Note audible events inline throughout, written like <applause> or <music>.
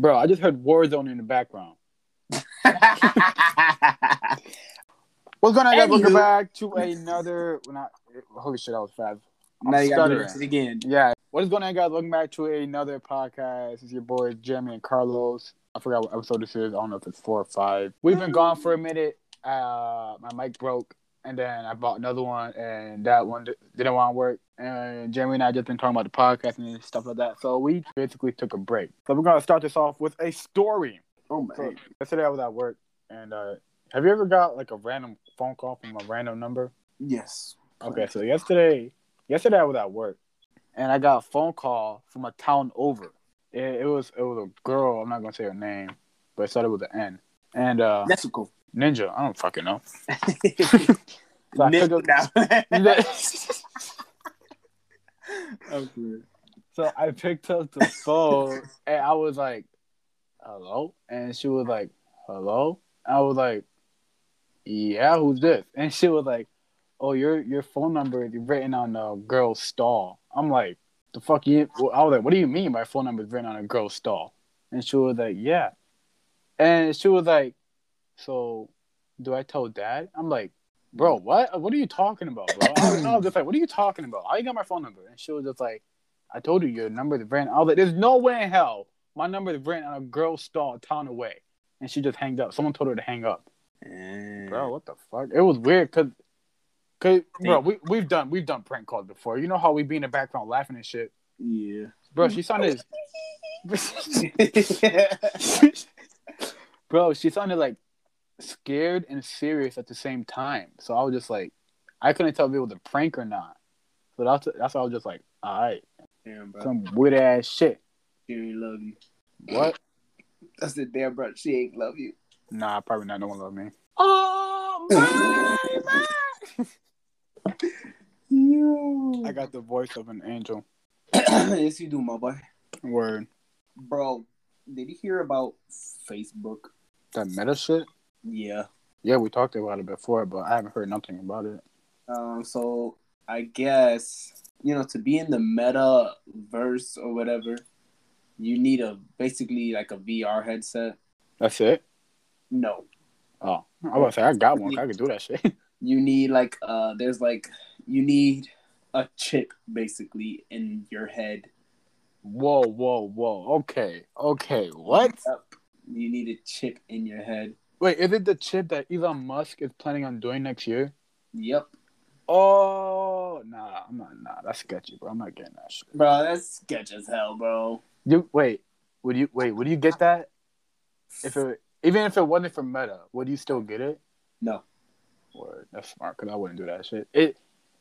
Bro, I just heard Warzone in the background. <laughs> What's going on, guys? Welcome back to another. Well, not, holy shit, that was fast. I'm now you gotta do it again. Yeah. What is going on, guys? Welcome back to another podcast. It's your boys, Jeremy and Carlos. I forgot what episode this is. I don't know if it's four or five. We've been gone for a minute. Uh, my mic broke, and then I bought another one, and that one didn't want to work. And Jeremy and I just been talking about the podcast and stuff like that. So we basically took a break. So we're gonna start this off with a story. Oh So man. yesterday I was at work, and uh, have you ever got like a random phone call from a random number? Yes. Okay, so yesterday, yesterday I was at work, and I got a phone call from a town over. It, it was it was a girl. I'm not gonna say her name, but it started with an N. And uh, That's cool. Ninja, I don't fucking know. <laughs> So I Nip picked now. up- okay. so I picked up the phone, and I was like, "Hello," and she was like, "Hello." I was like, "Yeah, who's this?" And she was like, "Oh, your your phone number is written on a girl's stall." I'm like, "The fuck you?" I was like, "What do you mean my phone number is written on a girl's stall?" And she was like, "Yeah," and she was like, "So, do I tell dad?" I'm like, "Bro, what? What are you talking about, bro?" I was, just like, "What are you talking about? I got my phone number?" And she was just like, "I told you your number is written." I was like, "There's no way in hell my number is written on a girl's stall a town away." And she just hanged up. Someone told her to hang up bro. What the fuck? It was weird because, cause, bro, we we've done we've done prank calls before. You know how we be in the background laughing and shit, Yeah. bro. She sounded, <laughs> <laughs> bro. She sounded like scared and serious at the same time. So I was just like, I couldn't tell if it was a prank or not. So that's that's why I was just like, all right, Damn, bro. some weird ass shit. She ain't love you. What? I said, damn, bro. She ain't love you. Nah, probably not. No one love me. Oh my You. <laughs> I got the voice of an angel. <clears throat> yes, you do, my boy. Word. Bro, did you hear about Facebook? That meta shit. Yeah. Yeah, we talked about it before, but I haven't heard nothing about it. Um, so I guess you know to be in the meta verse or whatever, you need a basically like a VR headset. That's it. No, Oh, I was say I got one. I could do that shit. <laughs> you need like uh, there's like you need a chip basically in your head. whoa, whoa, whoa. Okay, okay. What? Yep. You need a chip in your head. Wait, is it the chip that Elon Musk is planning on doing next year? Yep, Oh, nah, I'm not. Nah, that's sketchy, bro. I'm not getting that shit. bro, that's sketch as hell, bro. You wait. Would you wait? Would you get that? If it even if it wasn't for Meta, would you still get it? No, Word, that's smart because I wouldn't do that shit. It,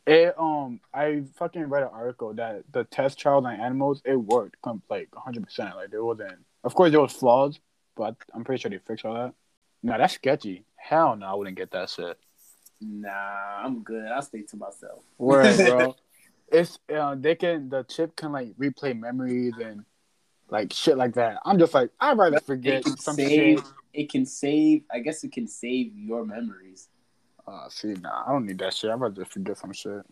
it um, I fucking read an article that the test trials on animals it worked like 100. percent Like there wasn't. Of course, there was flaws, but I'm pretty sure they fixed all that. Nah, that's sketchy. Hell no, I wouldn't get that shit. nah, I'm good. I'll stay to myself. Word, <laughs> bro. it's uh, they can the chip can like replay memories and like shit like that. I'm just like I'd rather forget some save. shit. It can save. I guess it can save your memories. Uh, see, nah, I don't need that shit. I'd rather just forget some shit.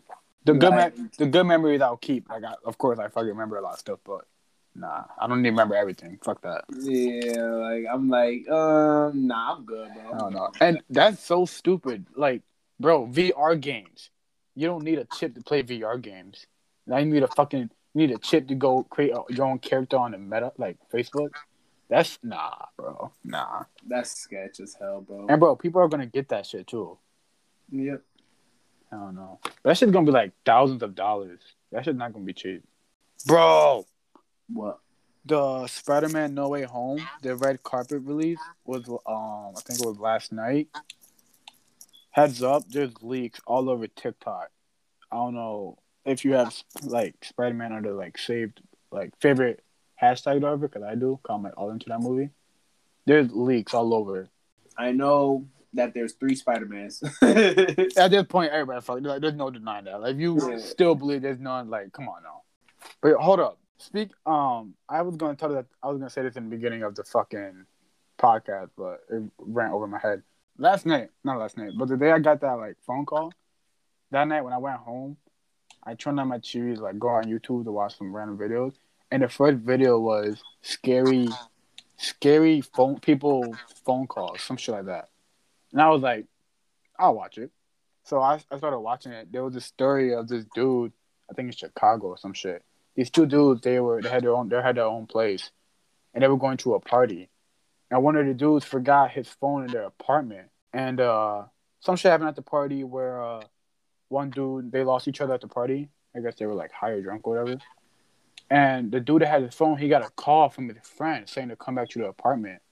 The good, me- the good memories I'll keep. Like, I, of course, I fucking remember a lot of stuff, but nah, I don't need to remember everything. Fuck that. Yeah, like I'm like, um, nah, I'm good, bro. I don't know. And that's so stupid. Like, bro, VR games. You don't need a chip to play VR games. Now you need a fucking you need a chip to go create a, your own character on the meta, like Facebook. That's nah, bro. Nah. That's sketch as hell, bro. And bro, people are gonna get that shit too. Yep. I don't know. That shit's gonna be like thousands of dollars. That shit's not gonna be cheap. Bro, What? the Spider-Man No Way Home, the red carpet release was um I think it was last night. Heads up, there's leaks all over TikTok. I don't know if you have like Spider-Man under like saved like favorite hashtag or whatever, because I do I'm all into that movie. There's leaks all over. I know that there's three Spider Mans. <laughs> At this <laughs> point, everybody. Like, there's no denying that. Like, if you Yeah. still believe there's none, like, come on now. But hold up. Speak. Um, I was gonna tell you that I was gonna say this in the beginning of the fucking podcast, but it ran over my head. Last night, not last night, but the day I got that like phone call, that night when I went home, I turned on my TV like go on YouTube to watch some random videos, and the first video was scary scary phone people phone calls, some shit like that. And I was like, I'll watch it. So I, I started watching it. There was a story of this dude, I think in Chicago or some shit. These two dudes, they were they had their own they had their own place, and they were going to a party. And one of the dudes forgot his phone in their apartment, and uh, some shit happened at the party where uh, one dude they lost each other at the party. I guess they were like high or drunk or whatever. And the dude that had his phone, he got a call from his friend saying to come back to the apartment.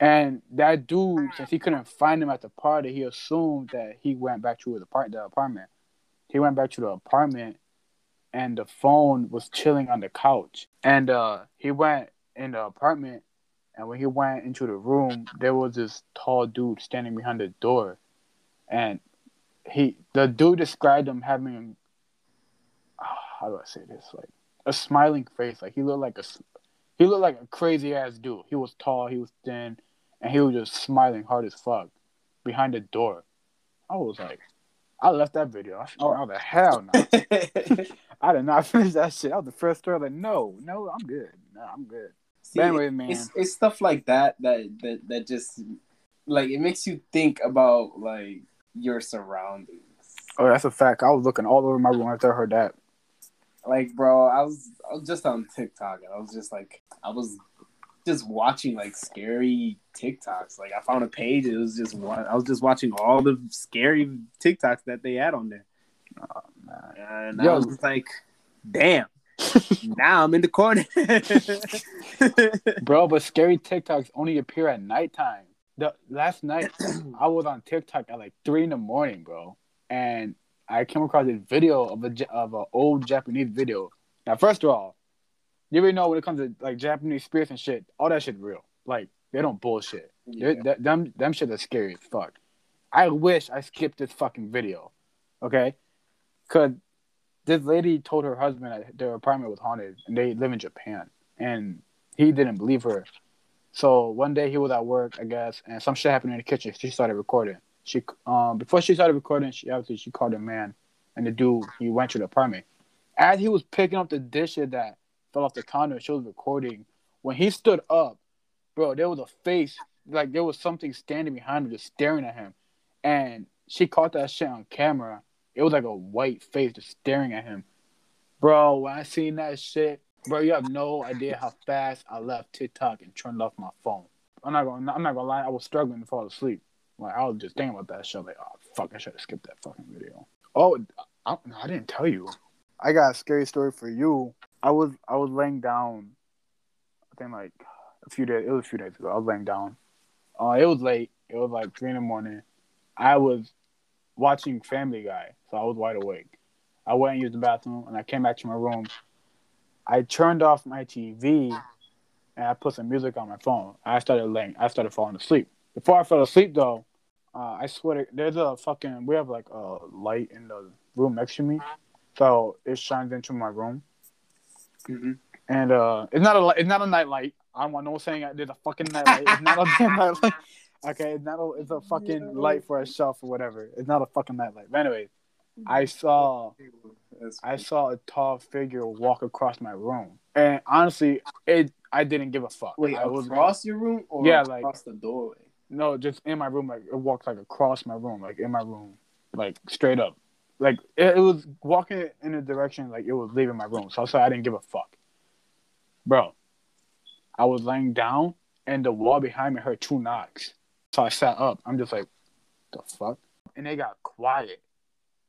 And that dude, since he couldn't find him at the party, he assumed that he went back to his apart- the apartment. He went back to the apartment, and the phone was chilling on the couch. And uh, he went in the apartment, and when he went into the room, there was this tall dude standing behind the door, and he the dude described him having how do I say this like a smiling face. Like he looked like a he looked like a crazy ass dude. He was tall, he was thin, and he was just smiling hard as fuck behind the door. I was like, I left that video. I said, oh, the hell no. <laughs> I did not <laughs> finish that shit. I was the first story. Like, no, no, I'm good. No, I'm good. See, anyway, man, it's, it's stuff like that that that that just like it makes you think about like your surroundings. Oh, that's a fact. I was looking all over my room after I heard that. Like, bro, I was I was just on TikTok and I was just like I was just watching like scary TikToks. Like I found a page, it was just one I was just watching all the scary TikToks that they had on there. Oh, and Yo. I was like, damn. <laughs> now I'm in the corner. bro, but scary TikToks only appear at nighttime. The last night <clears throat> I was on TikTok at like three in the morning, bro, and I came across this video of a of an old Japanese video. Now, first of all, you already know when it comes to like Japanese spirits and shit, all that shit real. Like they don't bullshit. Yeah. Them them shit is scary as fuck. I wish I skipped this fucking video, okay? Cause this lady told her husband that their apartment was haunted, and they live in Japan, and he didn't believe her. So one day he was at work, I guess, and some shit happened in the kitchen. She started recording. She um before she started recording, she obviously she called a man, and the dude he went to the apartment. As he was picking up the dishes that fell off the counter, she was recording. When he stood up, bro, there was a face like there was something standing behind him, just staring at him, and she caught that shit on camera. It was like a white face just staring at him, bro. When I seen that shit, bro, you have no idea how fast I left TikTok and turned off my phone. I'm not gonna, I'm not gonna lie, I was struggling to fall asleep. Like I was just thinking about that shit. Like, oh fuck, I should have skipped that fucking video. Oh, I, I didn't tell you. I got a scary story for you. I was I was laying down. I think like a few days. It was a few days ago. I was laying down. Uh, it was late. It was like three in the morning. I was watching Family Guy, so I was wide awake. I went and used the bathroom, and I came back to my room. I turned off my TV, and I put some music on my phone. I started laying. I started falling asleep. Before I fell asleep, though, uh, I swear to, there's a fucking we have like a light in the room next to me, so it shines into my room. Mm-hmm. And uh, it's not a it's not a night light. I don't want no saying I there's a fucking night light. It's not a <laughs> damn night light. Okay, it's not a it's a fucking light for a shelf or whatever. It's not a fucking night light. But anyway, I saw I saw a tall figure walk across my room, and honestly, it I didn't give a fuck. Wait, I was across your room or yeah, like across the doorway? No, just in my room. Like it walked like across my room, like in my room, like straight up. Like it, it was walking in a direction like it was leaving my room. So I said I didn't give a fuck, bro. I was laying down, and the wall behind me heard two knocks. So I sat up. I'm just like, the fuck, and they got quiet.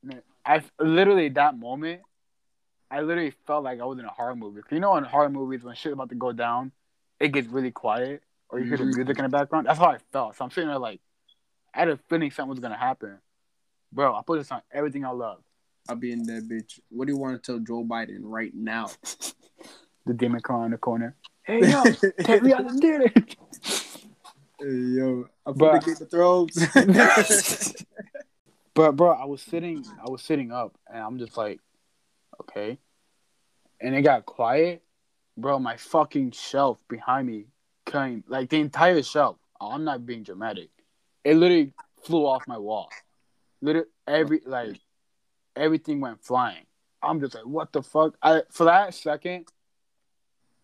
Man, I literally that moment, I literally felt like I was in a horror movie. You know, in horror movies when shit about to go down, it gets really quiet or you hear the mm-hmm. music in the background. That's how I felt. So I'm sitting there like, I had a feeling something was gonna happen. Bro, I put this on everything I love. I'll be in that bitch. What do you want to tell Joe Biden right now? the demon car in the corner. Hey yo, <laughs> take me out the dinner. Hey yo, I'm gonna get the throats. <laughs> but bro, I was sitting, I was sitting up, and I'm just like, okay. And it got quiet, bro. My fucking shelf behind me came like the entire shelf. I'm not being dramatic. It literally flew off my wall. Literally every like everything went flying. I'm just like, what the fuck? I for that second,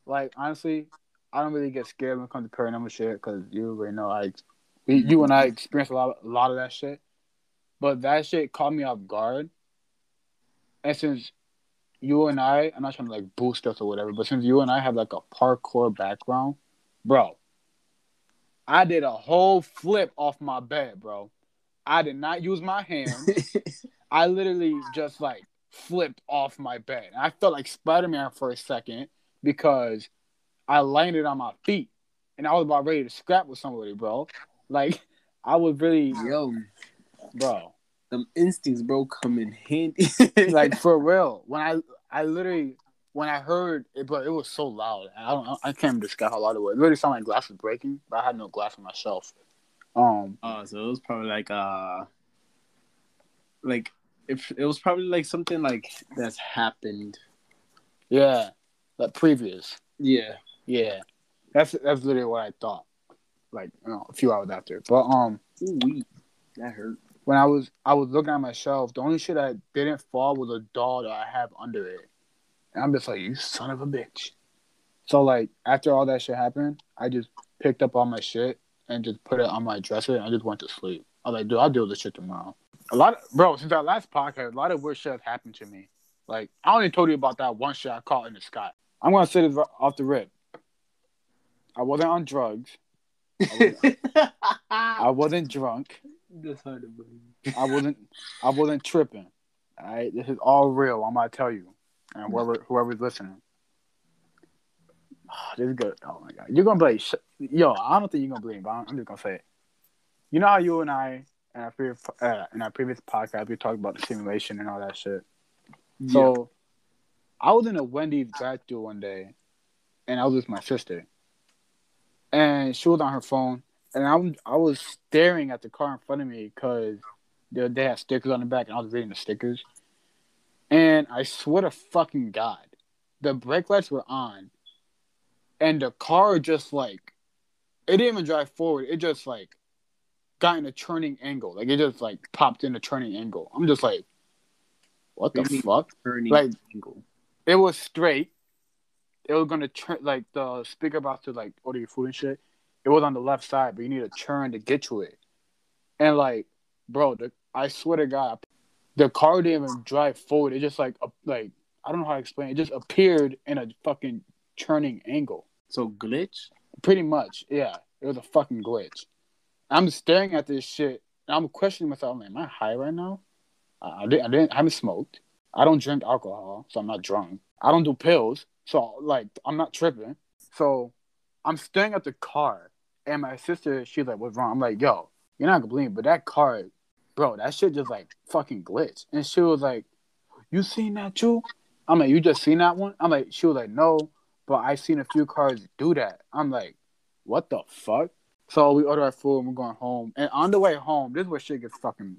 like honestly, I don't really get scared when it comes to paranormal shit because you already know I, you and I experienced a lot, a lot of that shit. But that shit caught me off guard. And since you and I, I'm not trying to like boost us or whatever, but since you and I have like a parkour background, bro, I did a whole flip off my bed, bro. I did not use my hands. <laughs> I literally just like flipped off my bed. I felt like Spider Man for a second because I landed on my feet and I was about ready to scrap with somebody, bro. Like I was really, Yo, bro. them instincts, bro, come in handy. <laughs> like for real. When I I literally when I heard it, but it was so loud. I don't I can't even describe how loud it was. It really sounded like glass was breaking, but I had no glass on my shelf. Um, Oh, so it was probably like uh, like if it was probably like something like that's happened. yeah, like previous. Yeah. Yeah, that's that's literally what I thought. Like you know, a few hours after, but um, Ooh. That hurt. when I was I was looking at my shelf, the only shit that didn't fall was a doll that I have under it, and I'm just like, you son of a bitch. So like after all that shit happened, I just picked up all my shit and just put it on my dresser, and I just went to sleep. I was like, dude, I'll deal with this shit tomorrow. A lot, of, bro. Since our last podcast, a lot of weird shit has happened to me. Like I only told you about that one shit I caught in the sky. I'm gonna say this off the rip. I wasn't on drugs. <laughs> I wasn't drunk. That's hard to believe. I wasn't I wasn't tripping. All right, this is all real. I'm gonna tell you, and whoever whoever's listening, <sighs> this is good. Oh my god, you're gonna sh- Yo, I don't think you're gonna believe, but I'm I'm just gonna say it. You know how you and I in our previous uh, in our previous podcast we talked about the simulation and all that shit. So, I was in a Wendy's drive-thru one day, and I was with my sister, and she was on her phone, and I was I was staring at the car in front of me because they, they had stickers on the back, and I was reading the stickers, and I swear to fucking god, the brake lights were on, and the car just like, it didn't even drive forward, it just like, got in a turning angle, like it just like popped in a turning angle. I'm just like, what the Really? fuck? Turning Like- angle. it was straight. It was gonna turn like the speaker about to like order your food and shit. It was on the left side, but you need a turn to get to it. And like, bro, the, I swear to God, the car didn't even drive forward. It just like like I don't know how to explain. It. it just appeared in a fucking turning angle. So glitch. Pretty much, yeah. It was a fucking glitch. I'm staring at this shit. And I'm questioning myself. I'm I high right now? I, I didn't. I didn't. I haven't smoked. I don't drink alcohol, so I'm not drunk. I don't do pills, so like I'm not tripping. So I'm staring at the car, and my sister, she's like, "What's wrong?" I'm like, "Yo, you're not gonna believe, but that car, bro, that shit just like fucking glitch." And she was like, "You seen that too?" I'm like, "You just seen that one?" I'm like, she was like, "No, but I've seen a few cars do that." I'm like, "What the fuck?" So we order our food and we're going home. And on the way home, this is where shit gets fucking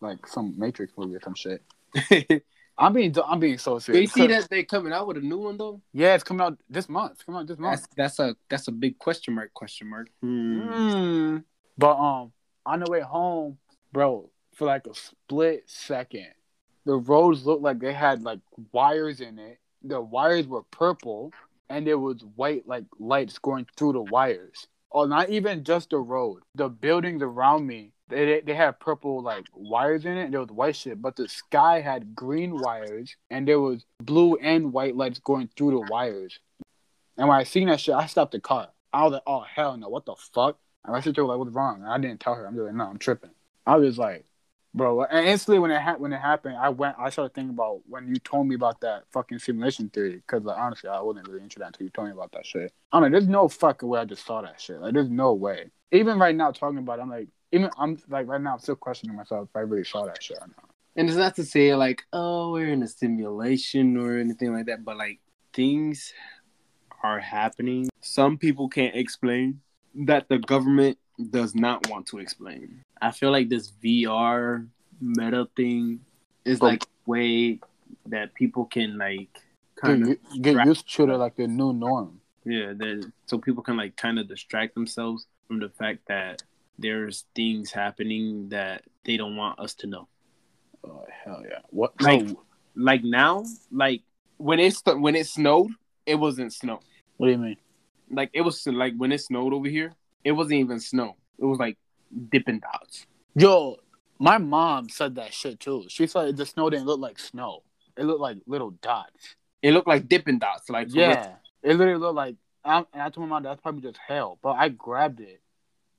like some Matrix movie or some shit. <laughs> I'm being I'm being so you serious. see that they coming out with a new one though? Yeah, it's coming out this month. It's coming out this month. That's that's a that's a big question mark. Question mark. Hmm. Mm. But um, on the way home, bro, for like a split second, the roads looked like they had like wires in it. The wires were purple, and there was white like lights going through the wires. Oh, not even just the road. The buildings around me, they they, they had purple like wires in it, and there was white shit. But the sky had green wires, and there was blue and white lights going through the wires. And when I seen that shit, I stopped the car. I was like, "Oh hell no! What the fuck?" And my sister was like, "What's wrong?" And I didn't tell her. I'm just like, "No, I'm tripping." I was like, "Bro," and instantly when it ha- when it happened, I went. I started thinking about when you told me about that fucking simulation theory. Because like, honestly, I wasn't really into that until you told me about that shit. I'm like, "There's no fucking way I just saw that shit. Like, there's no way." Even right now, talking about, it, I'm like, even I'm like right now, I'm still questioning myself if I really saw that shit or not. And it's not to say like, oh, we're in a simulation or anything like that, but like things are happening. Some people can't explain that the government does not want to explain. I feel like this VR meta thing is But- like a way that people can like kind of get used to it like the new norm. yeah, that so people can like kind of distract themselves from the fact that there's things happening that they don't want us to know. Oh hell yeah! What? Like- no, like now, like when it st- when it snowed, it wasn't snow. what do you mean? like it was like when it snowed over here, it wasn't even snow. It was like dipping dots. Yo, my mom said that shit too. She said the snow didn't look like snow. It looked like little dots. It looked like dipping dots. Like. Yeah, it literally looked like. I, and I told my mom that's probably just hell, but I grabbed it,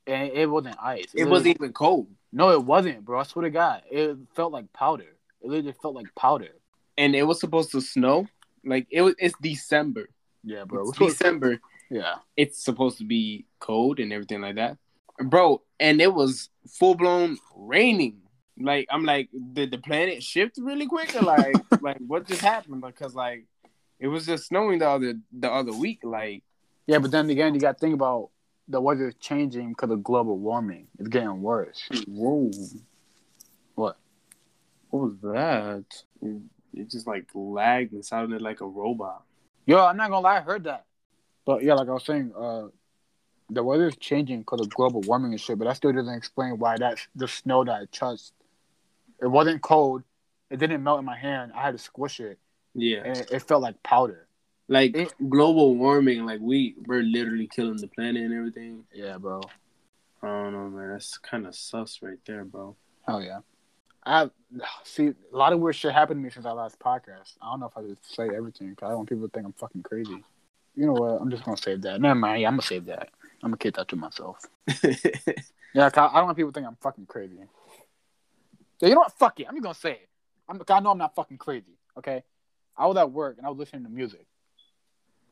and it wasn't ice. it wasn't even cold, No, it wasn't, bro. I swear to God, it felt like powder. It literally felt like powder. and it was supposed to snow. Like it was. It's December. Yeah, bro. It's December. Yeah. It's supposed to be cold and everything like that, bro. And it was full blown raining. Like I'm like, did the planet shift really quick? Or like, <laughs> like what just happened? Because like, it was just snowing the other the other week. Like, Yeah, but then again, you got to think about the weather changing because of global warming. It's getting worse. whoa, What? what was that? It, it just like lagged and sounded like a robot. Yo, I'm not gonna lie, I heard that. But yeah, like I was saying, uh, the weather is changing because of global warming and shit. But that still doesn't explain why that's the snow that I touched. It wasn't cold. It didn't melt in my hand. I had to squish it, Yeah, and it, it felt like powder. like It- global warming. Like we we're literally killing the planet and everything. Yeah, bro. I don't know, man. That's kind of sus right there, bro. Hell yeah. I see a lot of weird shit happened to me since our last podcast. I don't know if I should say everything because I don't want people to think I'm fucking crazy. You know what? I'm just gonna save that. Never mind. Yeah, I'm gonna save that. I'm gonna keep that to myself. <laughs> yeah, I don't want people to think I'm fucking crazy. Yeah, you know what? Fuck it. I'm just gonna say it. I'm, I know I'm not fucking crazy. Okay. I was at work and I was listening to music.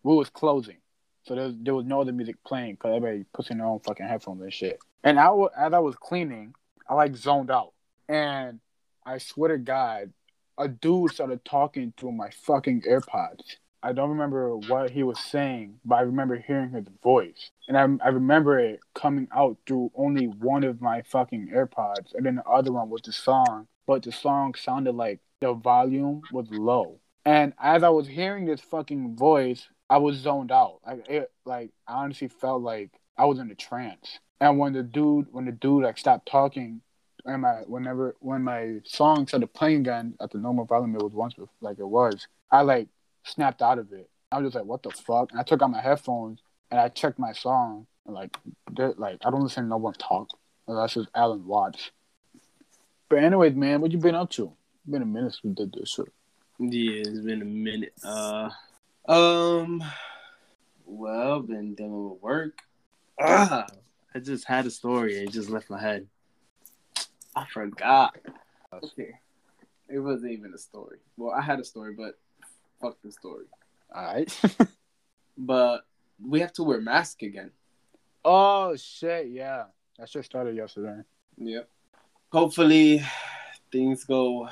We was closing, so there was, there was no other music playing because everybody puts in their own fucking headphones and shit. And I as I was cleaning, I like zoned out, and I swear to God, a dude started talking through my fucking AirPods. I don't remember what he was saying, but I remember hearing his voice. And I, I remember it coming out through only one of my fucking AirPods, and then the other one was the song. But the song sounded like the volume was low. And as I was hearing this fucking voice, I was zoned out. Like it, like I honestly felt like I was in a trance. And when the dude, when the dude like stopped talking, and my whenever when my song started playing again at the normal volume it was once like it was, I like snapped out of it. I was just like, what the fuck? And I took out my headphones and I checked my song. And like, like I don't listen to no one talk. That's just Alan Watts. But anyways, man, what you been up to? Been a minute since we did this. Yeah, it's been a minute. Uh, um, well, been dealing with work. Ah, I just had a story. It just left my head. I forgot. Okay, it wasn't even a story. Well, I had a story, but fuck the story. All right. <laughs> But we have to wear masks again. oh shit, yeah. That shit started yesterday. Yep. Hopefully, things go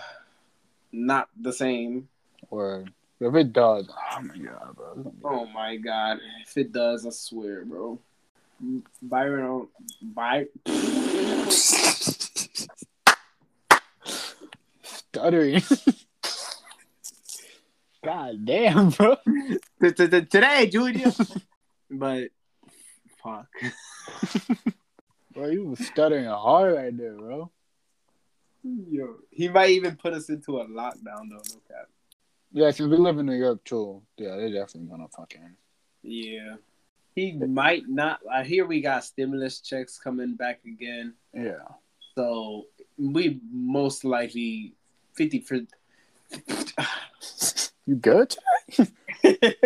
not the same. Or if it does, oh my god, bro. it's gonna be- Oh my god! If it does, I swear, bro. Byron, oh, By <laughs> Stuttering. <laughs> god damn, bro. today, Junior. but fuck. Bro, you was stuttering hard right there, bro. Yo, he might even put us into a lockdown though. No cap. Yeah, since we live in New York too, yeah, they're definitely gonna fucking. Yeah. He might not. I hear we got stimulus checks coming back again. Yeah. So we most likely fifty for. You good? You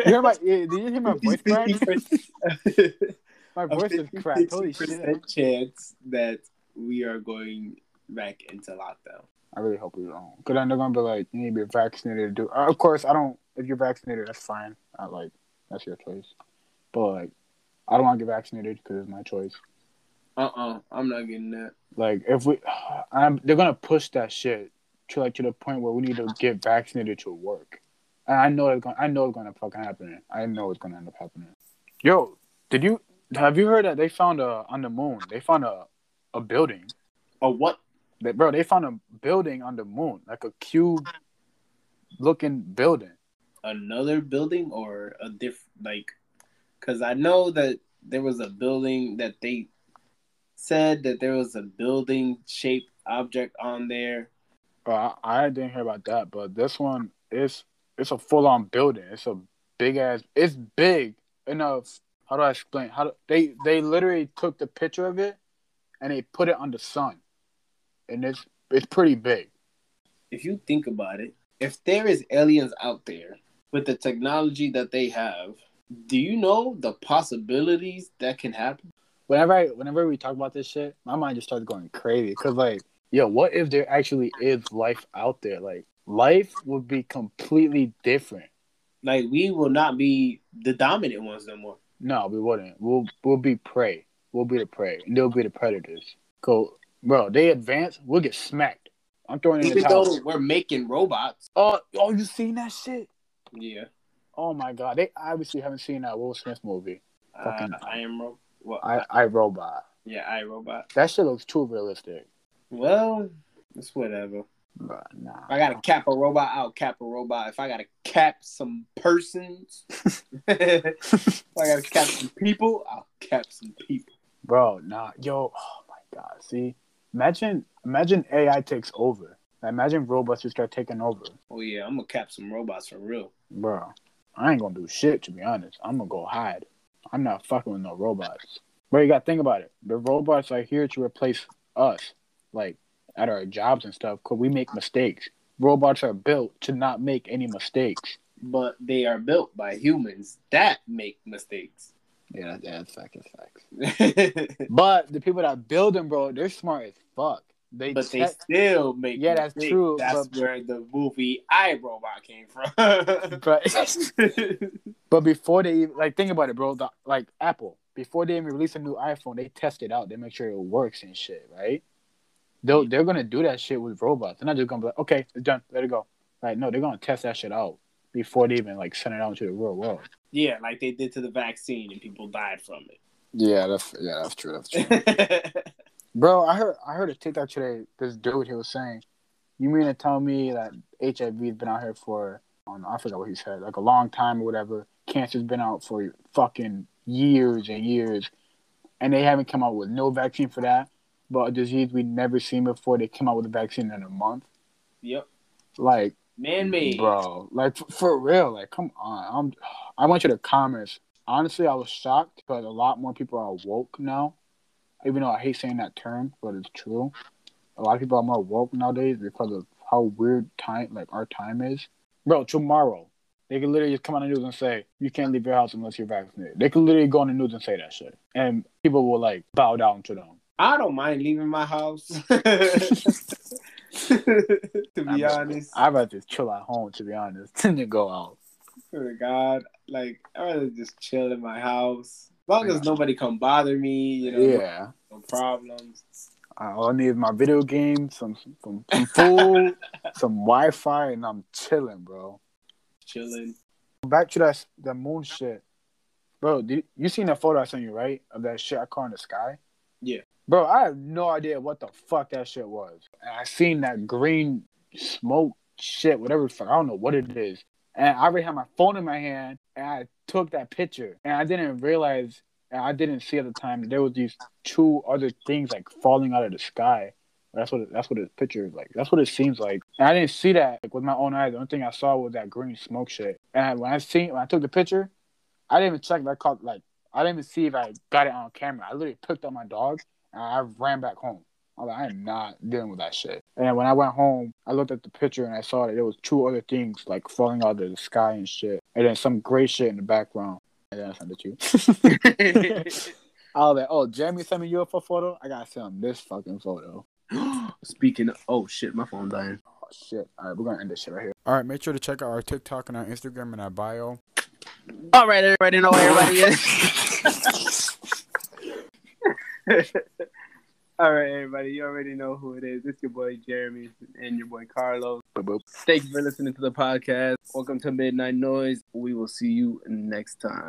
hear my? Did <laughs> you hear my voice crack? <laughs> <laughs> My voice is cracked. Holy shit! chance that we are going back into lockdown. I really hope we don't, because then they're gonna be like, you need to be vaccinated to do. Uh, of course, I don't. If you're vaccinated, that's fine. I like that's your choice. But like, I don't want to get vaccinated because it's my choice. Uh uh-uh, uh, i am not getting that. Like, if we, <sighs> I'm, they're gonna push that shit to like to the point where we need to get vaccinated to work. And I know it's going. I know it's gonna fucking happen. I know it's gonna end up happening. Yo, did you have you heard that they found a on the moon? They found a a building. Oh what? They, bro, they found a building on the moon, like a cube looking building. Another building or a diff like? Because I know that there was a building that they said that there was a building shaped object on there. Well, I, I didn't hear about that, but this one is it's a full on building. It's a big ass. It's big enough how do I explain? How do, they they literally took the picture of it and they put it on the sun, and it's it's pretty big. If you think about it, if there is aliens out there with the technology that they have, do you know the possibilities that can happen? Whenever I whenever we talk about this shit, my mind just starts going crazy because like, yo, what if there actually is life out there? Like, life would be completely different. Like we will not be the dominant ones no more. No, we wouldn't. We'll we'll be prey. We'll be the prey, and they'll be the predators. Go, bro. They advance, we'll get smacked. I'm throwing in Even the towel. though we're making robots. Oh, oh, you seen that shit? Yeah. Oh my god, they obviously haven't seen that Will Smith movie. Uh, Fucking- I am ro- well, I I Robot. yeah, I robot. That shit looks too realistic. Well, it's whatever. But nah. If I gotta cap a robot, I'll cap a robot. If I gotta cap some persons, <laughs> if I gotta cap some people, I'll cap some people. Bro, nah, yo, oh my god. See, imagine, imagine AI takes over. Imagine robots just start taking over, Oh yeah, I'm gonna cap some robots for real. bro. I ain't gonna do shit to be honest. I'm gonna go hide. I'm not fucking with no robots. But you gotta think about it. The robots are here to replace us, like at our jobs and stuff, cause we make mistakes. Robots are built to not make any mistakes. But they are built by humans that make mistakes. Yeah, that's fact. That's facts. <laughs> But the people that build them, bro, they're smart as fuck. They, but they still make Yeah, that's true, That's but- where the movie I Robot came from. <laughs> but <laughs> But before they even, like think about it, bro. The, like Apple, before they even release a new iPhone, they test it out. They make sure it works and shit, right? They'll they're gonna do that shit with robots. They're not just gonna be like, okay, it's done, let it go. Like no, they're gonna test that shit out before they even like send it out into the real world. yeah, like they did to the vaccine and people died from it. Yeah, that's yeah, that's true. That's it. <laughs> Bro, I heard I heard a TikTok today. This dude he was saying, "You mean to tell me that HIV's been out here for I don't I forgot what he said, like a long time or whatever. Cancer's been out for fucking years and years, and they haven't come out with no vaccine for that. But a disease we'd never seen before, they came out with a vaccine in a month. yep. Like, Man made. bro, like for, for real, like come on. I'm, I went to the comments. Honestly, I was shocked because a lot more people are woke now. Even though I hate saying that term, but it's true. A lot of people are more woke nowadays because of how weird time, like our time is. Bro, tomorrow they can literally just come on the news and say you can't leave your house unless you're vaccinated. They can literally go on the news and say that shit, and people will like bow down to them. I don't mind leaving my house. <laughs> to be I'm- honest, I'd rather just chill at home, to be honest, <laughs> than to go out. to God, like I'd rather just chill in my house. As long as nobody come bother me, you know, Yeah. no problems. All I need is my video game, some some, some food, <laughs> some Wi-Fi, and I'm chilling, bro. Chilling. Back to that the moon shit, bro. Did, you seen that photo I sent you, right? Of that shit I caught in the sky. Bro, I have no idea what the fuck that shit was. And I seen that green smoke shit, whatever. fuck, I don't know what it is. And I already had my phone in my hand, and I took that picture, and I didn't realize, and I didn't see at the time there was these two other things like falling out of the sky. That's what it, that's what the picture is like. That's what it seems like. And I didn't see that like, with my own eyes. The only thing I saw was that green smoke shit. And when I seen when I took the picture, I didn't even check if I caught like I didn't even see if I got it on camera. I literally picked up my dog I ran back home. I was like, I am not dealing with that shit. And when I went home, I looked at the picture and I saw that there was two other things like falling out of the sky and shit, and then some gray shit in the background. And then I sent it to you. I was like, oh, Jeremy sent me your UFO photo. I gotta send him this fucking photo. <gasps> Speaking of, oh shit, my phone dying. Oh shit! All right, we're gonna end this shit right here. All right, make sure to check out our TikTok and our Instagram and our bio. All right, everybody know where everybody is. <laughs> <laughs> All right, everybody, you already know who it is. It's your boy Jeremy and your boy Carlos. Boop. Thank you for listening to the podcast. Welcome to Midnight Noise. We will see you next time.